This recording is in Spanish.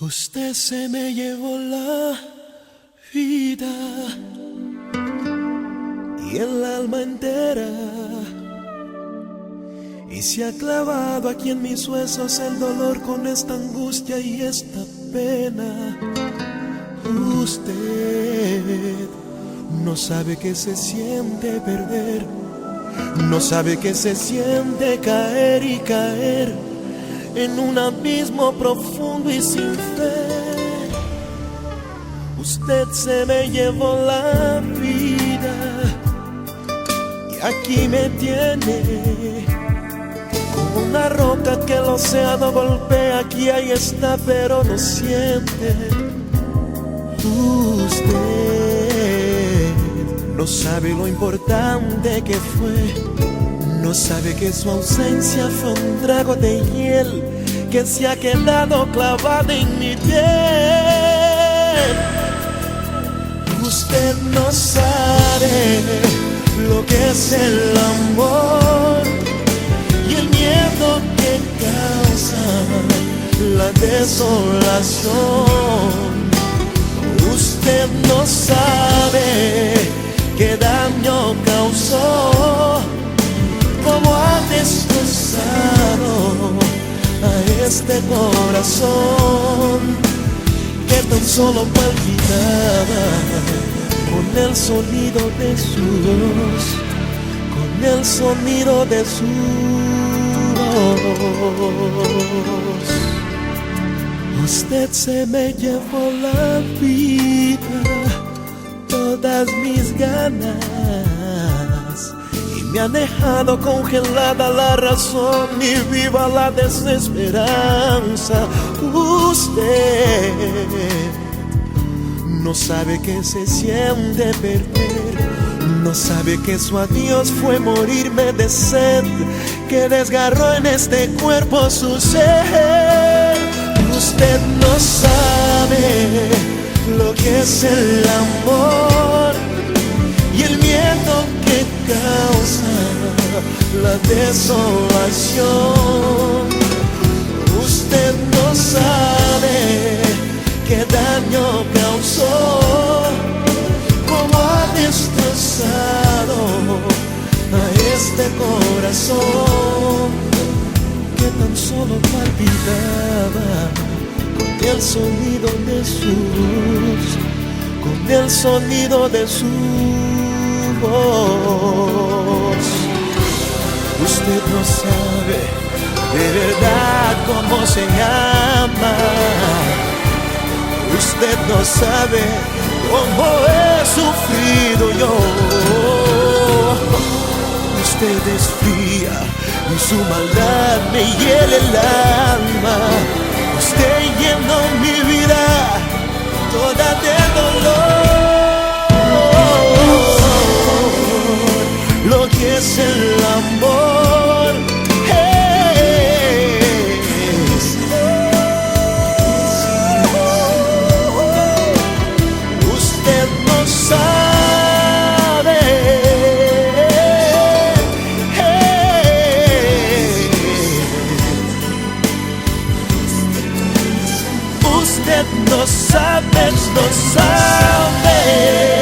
Usted se me llevó la vida. Y el alma entera. Y se ha clavado aquí en mis huesos el dolor con esta angustia y esta pena. Usted no sabe que se siente perder, no sabe que se siente caer y caer en un abismo profundo y sin fe. Usted se me llevó la vida y aquí me tiene como una roca que el océano golpea. Aquí ahí está, pero no siente. Usted no sabe lo importante que fue no sabe que su ausencia fue un trago de hiel que se ha quedado clavado en mi piel. Usted no sabe lo que es el amor y el miedo que causa la desolación. Usted no sabe este corazón que tan solo palpitaba con el sonido de su voz, con el sonido de su voz. Usted se me llevó la vida, todas mis ganas me ha dejado congelada la razón y viva la desesperanza. Usted no sabe que se siente perder. No sabe que su adiós fue morirme de sed, que desgarró en este cuerpo su ser. Usted no sabe lo que es el amor causa la desolación. Usted no sabe qué daño causó, cómo ha destrozado a este corazón que tan solo palpitaba con el sonido de su voz, con el sonido de su Usted no sabe de verdad cómo se llama. Usted no sabe cómo he sufrido yo. Usted es fría y su maldad me hiela el alma. Usted llenó mi vida no sabe, no sabe.